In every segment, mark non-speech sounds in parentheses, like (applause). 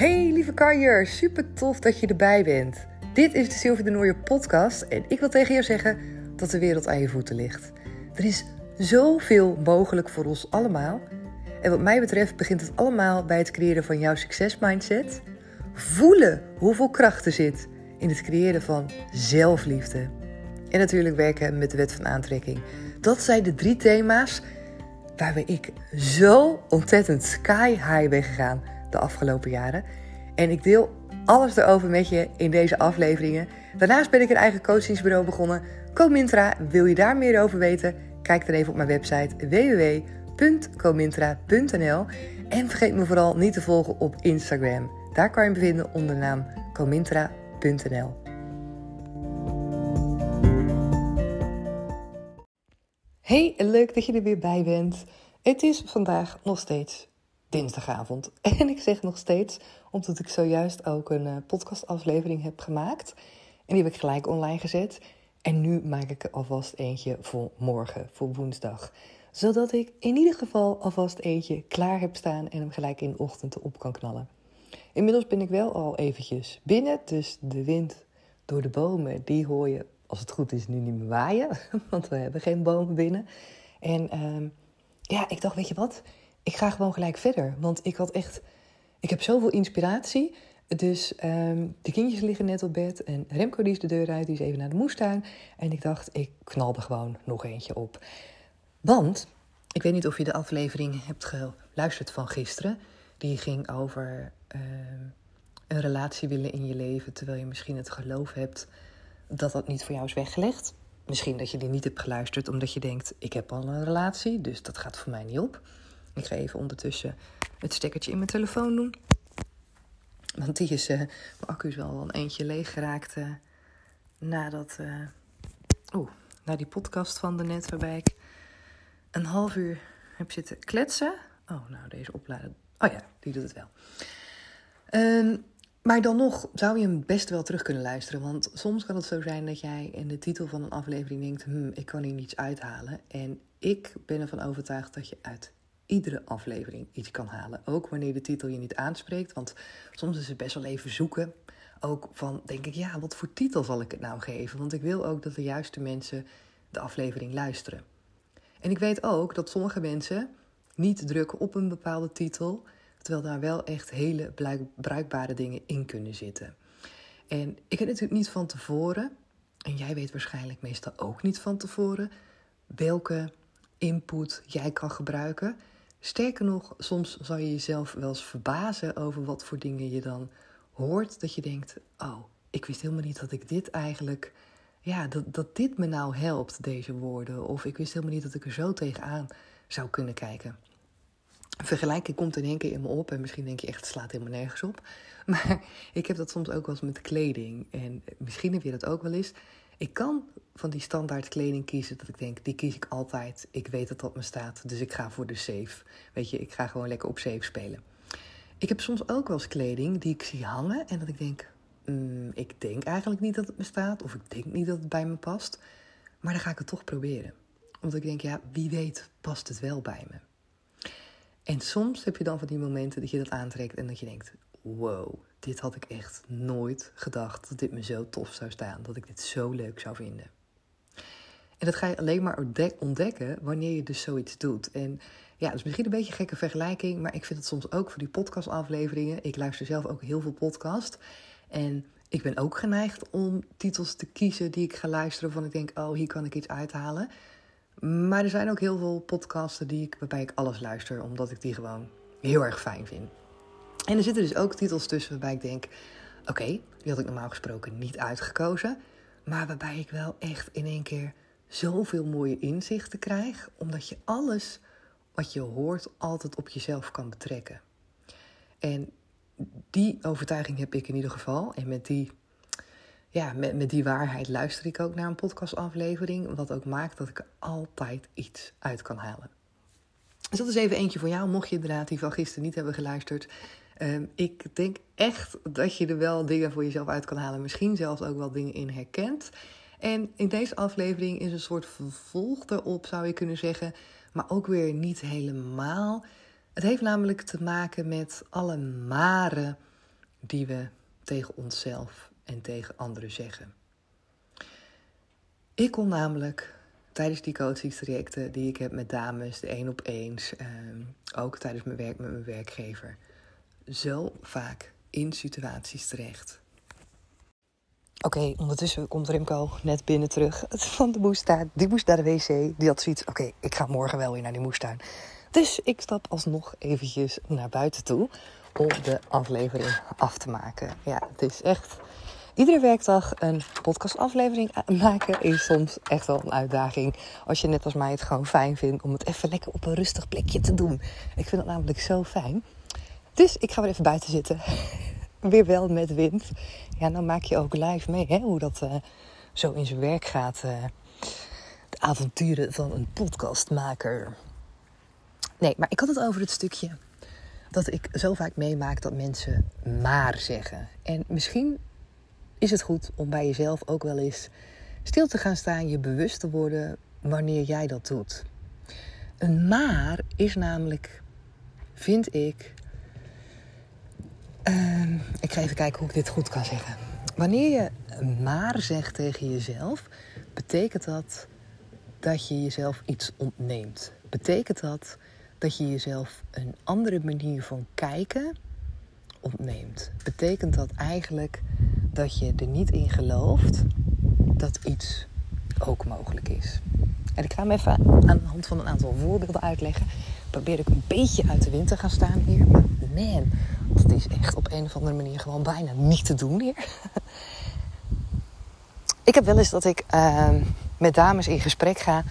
Hey lieve kanjer, super tof dat je erbij bent. Dit is de Sylvie de Nooijer podcast en ik wil tegen jou zeggen dat de wereld aan je voeten ligt. Er is zoveel mogelijk voor ons allemaal. En wat mij betreft begint het allemaal bij het creëren van jouw succesmindset. Voelen hoeveel kracht er zit in het creëren van zelfliefde. En natuurlijk werken met de wet van aantrekking. Dat zijn de drie thema's waar ik zo ontzettend sky high ben gegaan de afgelopen jaren. En ik deel alles erover met je in deze afleveringen. Daarnaast ben ik een eigen coachingsbureau begonnen. Comintra, wil je daar meer over weten? Kijk dan even op mijn website www.comintra.nl. En vergeet me vooral niet te volgen op Instagram. Daar kan je me vinden onder de naam comintra.nl. Hey, leuk dat je er weer bij bent. Het is vandaag nog steeds dinsdagavond. (laughs) En ik zeg nog steeds, omdat ik zojuist ook een uh, podcastaflevering heb gemaakt. En die heb ik gelijk online gezet. En nu maak ik er alvast eentje voor morgen, voor woensdag. Zodat ik in ieder geval alvast eentje klaar heb staan en hem gelijk in de ochtend op kan knallen. Inmiddels ben ik wel al eventjes binnen, dus de wind door de bomen, die hoor je, als het goed is, nu niet meer waaien. (laughs) Want we hebben geen bomen binnen. En uh, ja, ik dacht, weet je wat? Ik ga gewoon gelijk verder. Want ik had echt, ik heb zoveel inspiratie. Dus um, de kindjes liggen net op bed en Remco die is de deur uit, die is even naar de moestuin. En ik dacht, ik knalde gewoon nog eentje op. Want, ik weet niet of je de aflevering hebt geluisterd van gisteren. Die ging over uh, een relatie willen in je leven, terwijl je misschien het geloof hebt dat dat niet voor jou is weggelegd. Misschien dat je die niet hebt geluisterd omdat je denkt, ik heb al een relatie, dus dat gaat voor mij niet op. Ik ga even ondertussen het stekkertje in mijn telefoon doen. Want die is, uh, mijn accu is wel een eentje leeg geraakt uh, nadat, uh, oeh, na die podcast van de net waarbij ik een half uur heb zitten kletsen. Oh, nou deze opladen, oh ja, die doet het wel. Um, maar dan nog zou je hem best wel terug kunnen luisteren. Want soms kan het zo zijn dat jij in de titel van een aflevering denkt: hm, ik kan hier niets uithalen. En ik ben ervan overtuigd dat je uit iedere aflevering iets kan halen. Ook wanneer de titel je niet aanspreekt. Want soms is het best wel even zoeken. Ook van, denk ik, ja, wat voor titel zal ik het nou geven? Want ik wil ook dat de juiste mensen de aflevering luisteren. En ik weet ook dat sommige mensen niet drukken op een bepaalde titel, terwijl daar wel echt hele bruikbare dingen in kunnen zitten. En ik weet natuurlijk niet van tevoren, en jij weet waarschijnlijk meestal ook niet van tevoren, welke input jij kan gebruiken. Sterker nog, soms zal je jezelf wel eens verbazen over wat voor dingen je dan hoort. Dat je denkt, oh, ik wist helemaal niet dat ik dit eigenlijk, ja, dat, dat dit me nou helpt, deze woorden. Of ik wist helemaal niet dat ik er zo tegenaan zou kunnen kijken. Een vergelijking komt in één keer in me op en misschien denk je echt, het slaat helemaal nergens op. (laughs) Maar ik heb dat soms ook wel eens met kleding. En misschien heb je dat ook wel eens. Ik kan van die standaard kleding kiezen dat ik denk, die kies ik altijd. Ik weet dat dat me staat, dus ik ga voor de safe. Weet je, ik ga gewoon lekker op safe spelen. Ik heb soms ook wel eens kleding die ik zie hangen en dat ik denk, mm, ik denk eigenlijk niet dat het me staat of ik denk niet dat het bij me past. Maar dan ga ik het toch proberen. Omdat ik denk, ja, wie weet past het wel bij me. En soms heb je dan van die momenten dat je dat aantrekt en dat je denkt, wow, dit had ik echt nooit gedacht dat dit me zo tof zou staan. Dat ik dit zo leuk zou vinden. En dat ga je alleen maar ontdekken wanneer je dus zoiets doet. En ja, dat is misschien een beetje een gekke vergelijking, maar ik vind het soms ook voor die podcastafleveringen. Ik luister zelf ook heel veel podcast. En ik ben ook geneigd om titels te kiezen die ik ga luisteren waarvan ik denk, oh, hier kan ik iets uithalen. Maar er zijn ook heel veel podcasten die ik, waarbij ik alles luister, omdat ik die gewoon heel erg fijn vind. En er zitten dus ook titels tussen waarbij ik denk: oké, die had ik normaal gesproken niet uitgekozen. Maar waarbij ik wel echt in één keer zoveel mooie inzichten krijg, omdat je alles wat je hoort altijd op jezelf kan betrekken. En die overtuiging heb ik in ieder geval. En met die, ja, met, met die waarheid luister ik ook naar een podcastaflevering. Wat ook maakt dat ik er altijd iets uit kan halen. Dus dat is even eentje voor jou, mocht je inderdaad die van gisteren niet hebben geluisterd. Ehm, ik denk echt dat je er wel dingen voor jezelf uit kan halen. Misschien zelfs ook wel dingen in herkent. En in deze aflevering is een soort vervolg erop, zou je kunnen zeggen. Maar ook weer niet helemaal. Het heeft namelijk te maken met alle maren die we tegen onszelf en tegen anderen zeggen. Ik kon namelijk tijdens die coachingstrajecten die ik heb met dames, de één op eens, ehm, ook tijdens mijn werk met mijn werkgever, zo vaak in situaties terecht. Oké, ondertussen komt Remco net binnen terug van de moestuin. Die moest naar de wc. Die had zoiets, oké, ik ga morgen wel weer naar die moestuin. Dus ik stap alsnog eventjes naar buiten toe om de aflevering af te maken. Ja, het is echt Iedere werkdag een podcastaflevering maken is soms echt wel een uitdaging. Als je net als mij het gewoon fijn vindt om het even lekker op een rustig plekje te doen. Ik vind het namelijk zo fijn. Dus ik ga weer even buiten zitten. Weer wel met wind. Ja, dan maak je ook live mee hè, hoe dat uh, zo in zijn werk gaat. Uh, de avonturen van een podcastmaker. Nee, maar ik had het over het stukje dat ik zo vaak meemaak dat mensen maar zeggen. En misschien is het goed om bij jezelf ook wel eens stil te gaan staan, je bewust te worden wanneer jij dat doet. Een maar is namelijk, vind ik. Uh, ik ga even kijken hoe ik dit goed kan zeggen. Wanneer je maar zegt tegen jezelf, betekent dat dat je jezelf iets ontneemt. Betekent dat dat je jezelf een andere manier van kijken ontneemt. Betekent dat eigenlijk dat je er niet in gelooft dat iets ook mogelijk is. En ik ga hem even aan de hand van een aantal voorbeelden uitleggen. Probeer ik een beetje uit de wind te gaan staan hier. Maar man, dat is echt op een of andere manier gewoon bijna niet te doen hier. (laughs) Ik heb wel eens dat ik uh, met dames in gesprek ga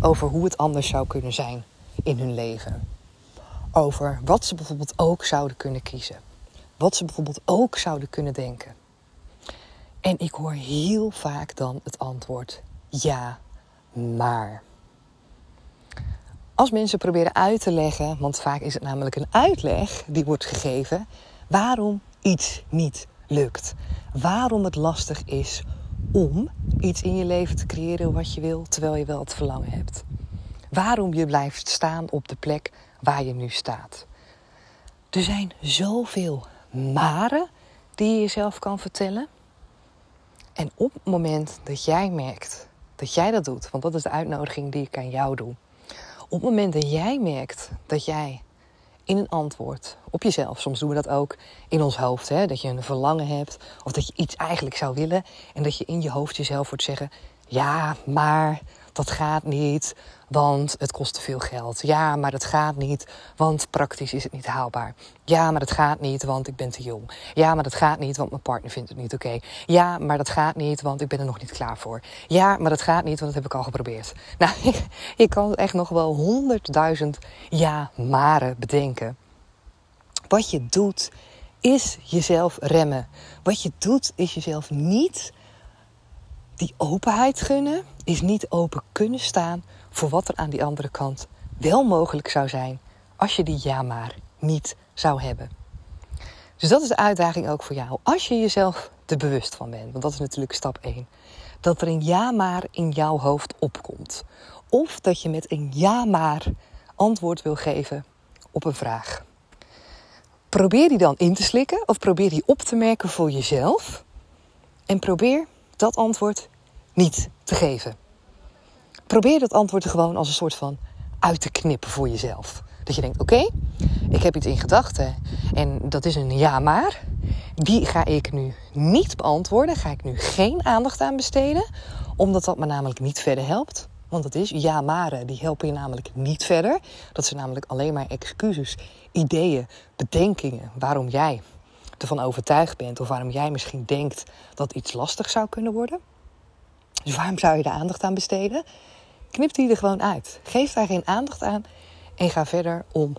over hoe het anders zou kunnen zijn in hun leven. Over wat ze bijvoorbeeld ook zouden kunnen kiezen. Wat ze bijvoorbeeld ook zouden kunnen denken. En ik hoor heel vaak dan het antwoord ja, maar. Als mensen proberen uit te leggen, want vaak is het namelijk een uitleg die wordt gegeven, waarom iets niet lukt. Waarom het lastig is om iets in je leven te creëren wat je wil, terwijl je wel het verlangen hebt. Waarom je blijft staan op de plek waar je nu staat. Er zijn zoveel maren die je jezelf kan vertellen. En op het moment dat jij merkt dat jij dat doet, want dat is de uitnodiging die ik aan jou doe. Op het moment dat jij merkt dat jij in een antwoord op jezelf, soms doen we dat ook in ons hoofd, hè, dat je een verlangen hebt of dat je iets eigenlijk zou willen en dat je in je hoofd jezelf wordt zeggen: ja, maar dat gaat niet, want het kost te veel geld. Ja, maar dat gaat niet, want praktisch is het niet haalbaar. Ja, maar dat gaat niet, want ik ben te jong. Ja, maar dat gaat niet, want mijn partner vindt het niet oké. Ja, maar dat gaat niet, want ik ben er nog niet klaar voor. Ja, maar dat gaat niet, want dat heb ik al geprobeerd. (laughs) Nou, (laughs) je kan echt nog wel honderdduizend ja-maren bedenken. Wat je doet, is jezelf remmen. Wat je doet, is jezelf niet die openheid gunnen is niet open kunnen staan voor wat er aan die andere kant wel mogelijk zou zijn als je die ja maar niet zou hebben. Dus dat is de uitdaging ook voor jou. Als je jezelf er bewust van bent, want dat is natuurlijk stap 1. Dat er een ja maar in jouw hoofd opkomt. Of dat je met een ja maar antwoord wil geven op een vraag. Probeer die dan in te slikken of probeer die op te merken voor jezelf. En probeer dat antwoord niet te geven. Probeer dat antwoord er gewoon als een soort van uit te knippen voor jezelf. Dat je denkt: oké, ik heb iets in gedachten en dat is een ja maar. Die ga ik nu niet beantwoorden, ga ik nu geen aandacht aan besteden, omdat dat me namelijk niet verder helpt. Want dat is ja maren, die helpen je namelijk niet verder. Dat zijn namelijk alleen maar excuses, ideeën, bedenkingen waarom jij ervan overtuigd bent of waarom jij misschien denkt dat iets lastig zou kunnen worden. Dus waarom zou je er aandacht aan besteden? Knip die er gewoon uit. Geef daar geen aandacht aan en ga verder om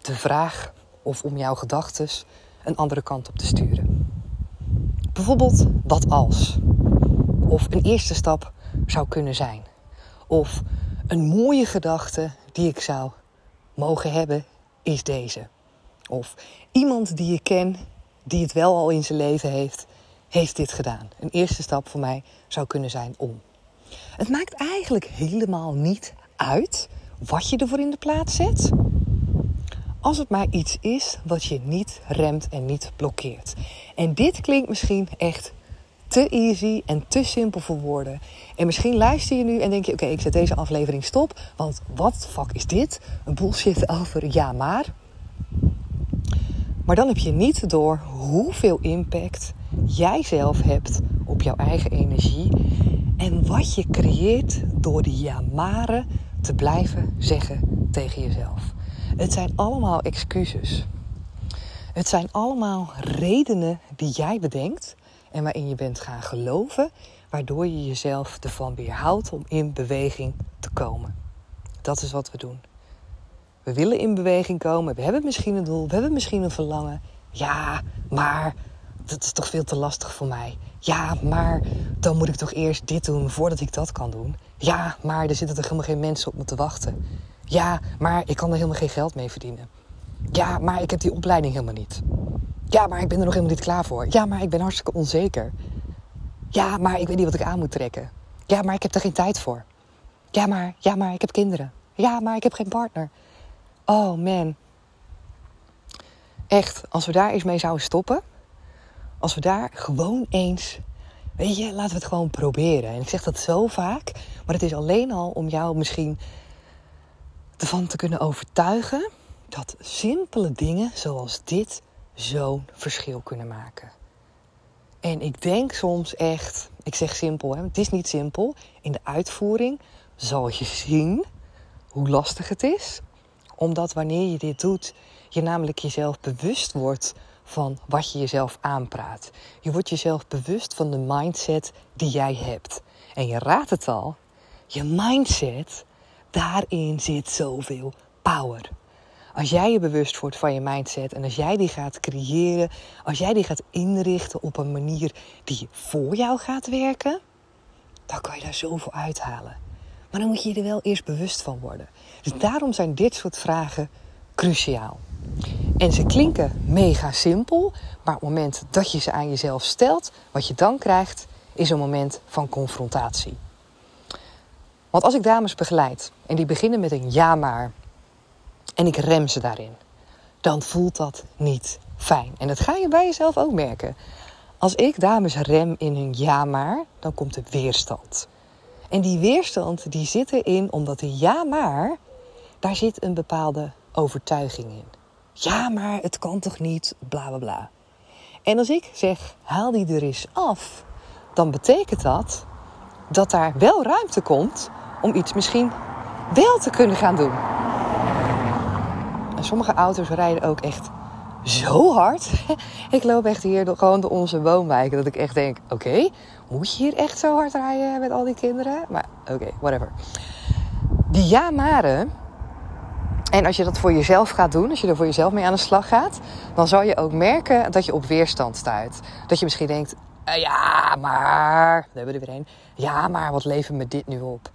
de vraag of om jouw gedachten een andere kant op te sturen. Bijvoorbeeld wat als? Of een eerste stap zou kunnen zijn. Of een mooie gedachte die ik zou mogen hebben is deze. Of iemand die je ken die het wel al in zijn leven heeft heeft dit gedaan. Een eerste stap voor mij zou kunnen zijn om. Het maakt eigenlijk helemaal niet uit wat je ervoor in de plaats zet. Als het maar iets is wat je niet remt en niet blokkeert. En dit klinkt misschien echt te easy en te simpel voor woorden. En misschien luister je nu en denk je: oké, ik zet deze aflevering stop. Want wat fuck is dit? Een bullshit over ja maar. Maar dan heb je niet door hoeveel impact jij zelf hebt op jouw eigen energie. En wat je creëert door die ja maren te blijven zeggen tegen jezelf. Het zijn allemaal excuses. Het zijn allemaal redenen die jij bedenkt en waarin je bent gaan geloven, waardoor je jezelf ervan weerhoudt om in beweging te komen. Dat is wat we doen. We willen in beweging komen, we hebben misschien een doel, we hebben misschien een verlangen. Ja, maar dat is toch veel te lastig voor mij. Ja, maar dan moet ik toch eerst dit doen voordat ik dat kan doen. Ja, maar er zitten toch helemaal geen mensen op me te wachten. Ja, maar ik kan er helemaal geen geld mee verdienen. Ja, maar ik heb die opleiding helemaal niet. Ja, maar ik ben er nog helemaal niet klaar voor. Ja, maar ik ben hartstikke onzeker. Ja, maar ik weet niet wat ik aan moet trekken. Ja, maar ik heb er geen tijd voor. Ja, maar, ja, maar ik heb kinderen. Ja, maar ik heb geen partner. Oh man. Echt, als we daar eens mee zouden stoppen. Als we daar gewoon eens. Weet je, laten we het gewoon proberen. En ik zeg dat zo vaak. Maar het is alleen al om jou misschien ervan te kunnen overtuigen. Dat simpele dingen zoals dit zo'n verschil kunnen maken. En ik denk soms echt, ik zeg simpel, hè, het is niet simpel. In de uitvoering zal je zien hoe lastig het is. Omdat wanneer je dit doet, je namelijk jezelf bewust wordt van wat je jezelf aanpraat. Je wordt jezelf bewust van de mindset die jij hebt. En je raadt het al, je mindset, daarin zit zoveel power. Als jij je bewust wordt van je mindset en als jij die gaat creëren, als jij die gaat inrichten op een manier die voor jou gaat werken, dan kan je daar zoveel uithalen. Maar dan moet je je er wel eerst bewust van worden. Dus daarom zijn dit soort vragen cruciaal. En ze klinken mega simpel, maar op het moment dat je ze aan jezelf stelt, wat je dan krijgt, is een moment van confrontatie. Want als ik dames begeleid en die beginnen met een ja maar en ik rem ze daarin, dan voelt dat niet fijn. En dat ga je bij jezelf ook merken. Als ik dames rem in hun ja maar, dan komt er weerstand. En die weerstand die zit erin omdat de ja maar, daar zit een bepaalde overtuiging in. Ja, maar het kan toch niet, bla bla bla. En als ik zeg, haal die er eens af, dan betekent dat dat daar wel ruimte komt om iets misschien wel te kunnen gaan doen sommige auto's rijden ook echt zo hard. (laughs) ik loop echt hier gewoon door onze woonwijk. Dat ik echt denk: oké, moet je hier echt zo hard rijden met al die kinderen? Maar oké, whatever. Die ja-maren. En als je dat voor jezelf gaat doen, als je er voor jezelf mee aan de slag gaat, dan zal je ook merken dat je op weerstand stuit. Dat je misschien denkt: uh, ja, maar. We hebben er weer een. Ja, maar wat levert me dit nu op?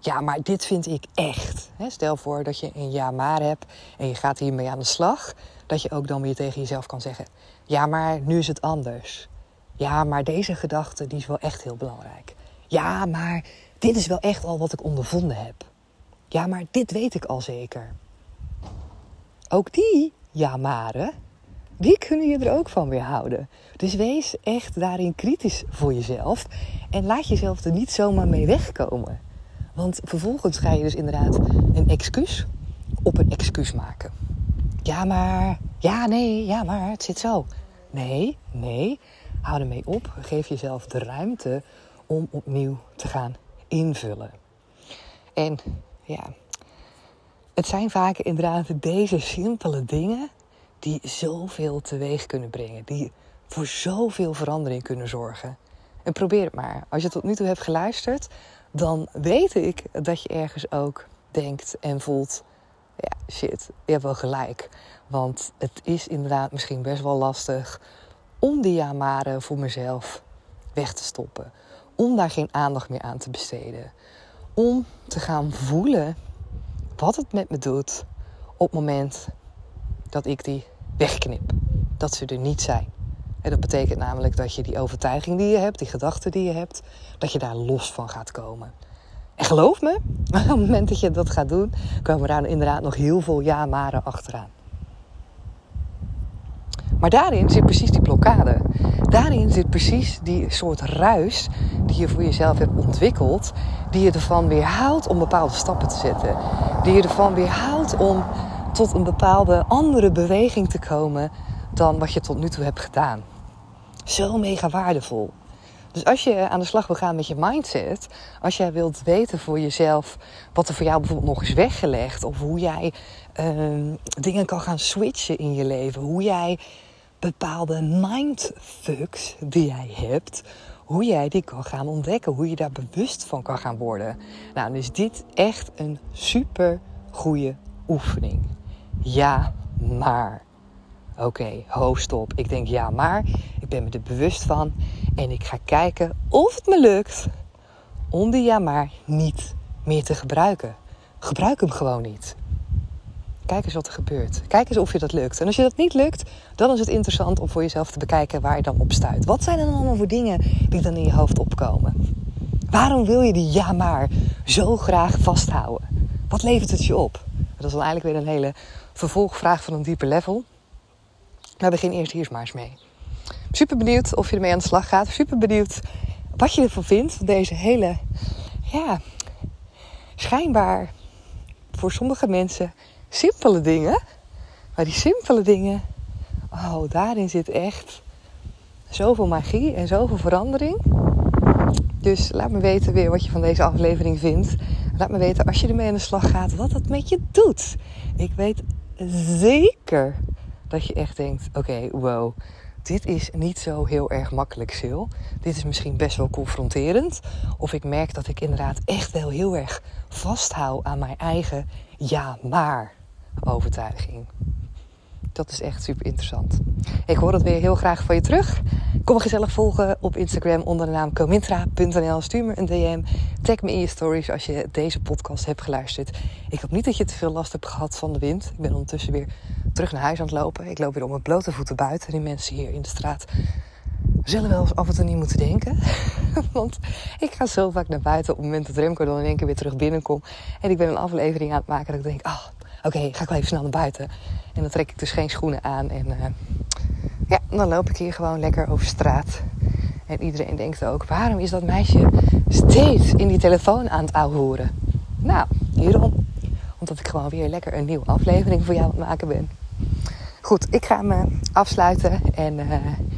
ja, maar dit vind ik echt. Stel voor dat je een ja maar hebt en je gaat hiermee aan de slag. Dat je ook dan weer tegen jezelf kan zeggen: Ja, maar nu is het anders. Ja, maar deze gedachte die is wel echt heel belangrijk. Ja, maar dit is wel echt al wat ik ondervonden heb. Ja, maar dit weet ik al zeker. Ook die ja maren, die kunnen je er ook van weerhouden. Dus wees echt daarin kritisch voor jezelf en laat jezelf er niet zomaar mee wegkomen. Want vervolgens ga je dus inderdaad een excuus op een excuus maken. Ja, maar, ja, nee, ja, maar het zit zo. Nee, nee, hou ermee op. Geef jezelf de ruimte om opnieuw te gaan invullen. En ja, het zijn vaak inderdaad deze simpele dingen die zoveel teweeg kunnen brengen. Die voor zoveel verandering kunnen zorgen. En probeer het maar. Als je tot nu toe hebt geluisterd, dan weet ik dat je ergens ook denkt en voelt: ja, shit, je hebt wel gelijk. Want het is inderdaad misschien best wel lastig om die jamaren voor mezelf weg te stoppen. Om daar geen aandacht meer aan te besteden. Om te gaan voelen wat het met me doet op het moment dat ik die wegknip. Dat ze er niet zijn. En dat betekent namelijk dat je die overtuiging die je hebt, die gedachten die je hebt, dat je daar los van gaat komen. En geloof me, (laughs) op het moment dat je dat gaat doen, komen daar inderdaad nog heel veel ja-maren achteraan. Maar daarin zit precies die blokkade. Daarin zit precies die soort ruis die je voor jezelf hebt ontwikkeld, die je ervan weerhoudt om bepaalde stappen te zetten. Die je ervan weerhoudt om tot een bepaalde andere beweging te komen dan wat je tot nu toe hebt gedaan. Zo mega waardevol. Dus als je aan de slag wil gaan met je mindset, als jij wilt weten voor jezelf wat er voor jou bijvoorbeeld nog is weggelegd, of hoe jij uh, dingen kan gaan switchen in je leven, hoe jij bepaalde mindfucks die jij hebt, hoe jij die kan gaan ontdekken, hoe je daar bewust van kan gaan worden. Nou, is dit echt een super goede oefening. Ja, maar. Oké, okay. Ik denk ja, maar. Ik ben me er bewust van. En ik ga kijken of het me lukt om die ja, maar niet meer te gebruiken. Gebruik hem gewoon niet. Kijk eens wat er gebeurt. Kijk eens of je dat lukt. En als je dat niet lukt, dan is het interessant om voor jezelf te bekijken waar je dan op stuit. Wat zijn er dan allemaal voor dingen die dan in je hoofd opkomen? Waarom wil je die ja maar zo graag vasthouden? Wat levert het je op? Dat is dan eigenlijk weer een hele vervolgvraag van een dieper level. Maar begin eerst hier maar eens mee. Super benieuwd of je ermee aan de slag gaat. Super benieuwd wat je ervan vindt. Van deze hele, ja, schijnbaar voor sommige mensen simpele dingen. Maar die simpele dingen, oh, daarin zit echt zoveel magie en zoveel verandering. Dus laat me weten weer wat je van deze aflevering vindt. Laat me weten als je ermee aan de slag gaat, wat het met je doet. Ik weet zeker dat je echt denkt: oké, wow, dit is niet zo heel erg makkelijk, Sil. Dit is misschien best wel confronterend. Of ik merk dat ik inderdaad echt wel heel erg vasthoud aan mijn eigen ja, maar overtuiging. Dat is echt super interessant. Ik hoor het weer heel graag van je terug. Kom me gezellig volgen op Instagram onder de naam comintra.nl. Stuur me een DM. Tag me in je stories als je deze podcast hebt geluisterd. Ik hoop niet dat je te veel last hebt gehad van de wind. Ik ben ondertussen weer terug naar huis aan het lopen. Ik loop weer op mijn blote voeten buiten. Die mensen hier in de straat zullen wel af en toe niet moeten denken. (laughs) Want ik ga zo vaak naar buiten op het moment dat Remco dan in één keer weer terug binnenkomt. En ik ben een aflevering aan het maken dat ik denk, ah, oh, oké, ga ik wel even snel naar buiten. En dan trek ik dus geen schoenen aan. En uh, ja, dan loop ik hier gewoon lekker over straat. En iedereen denkt ook, waarom is dat meisje steeds in die telefoon aan het ouwehoeren? Nou, hierom. Omdat ik gewoon weer lekker een nieuwe aflevering voor jou aan het maken ben. Goed, ik ga me afsluiten en uh,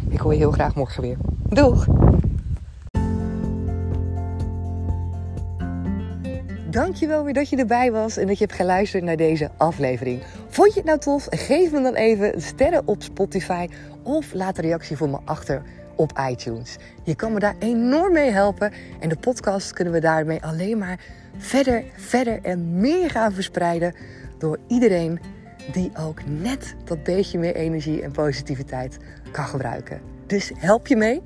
ik hoor je heel graag morgen weer. Doeg! Dankjewel weer dat je erbij was en dat je hebt geluisterd naar deze aflevering. Vond je het nou tof? Geef me dan even sterren op Spotify of laat een reactie voor me achter op iTunes. Je kan me daar enorm mee helpen en de podcast kunnen we daarmee alleen maar verder, verder en meer gaan verspreiden door iedereen die ook net dat beetje meer energie en positiviteit kan gebruiken. Dus help je mee?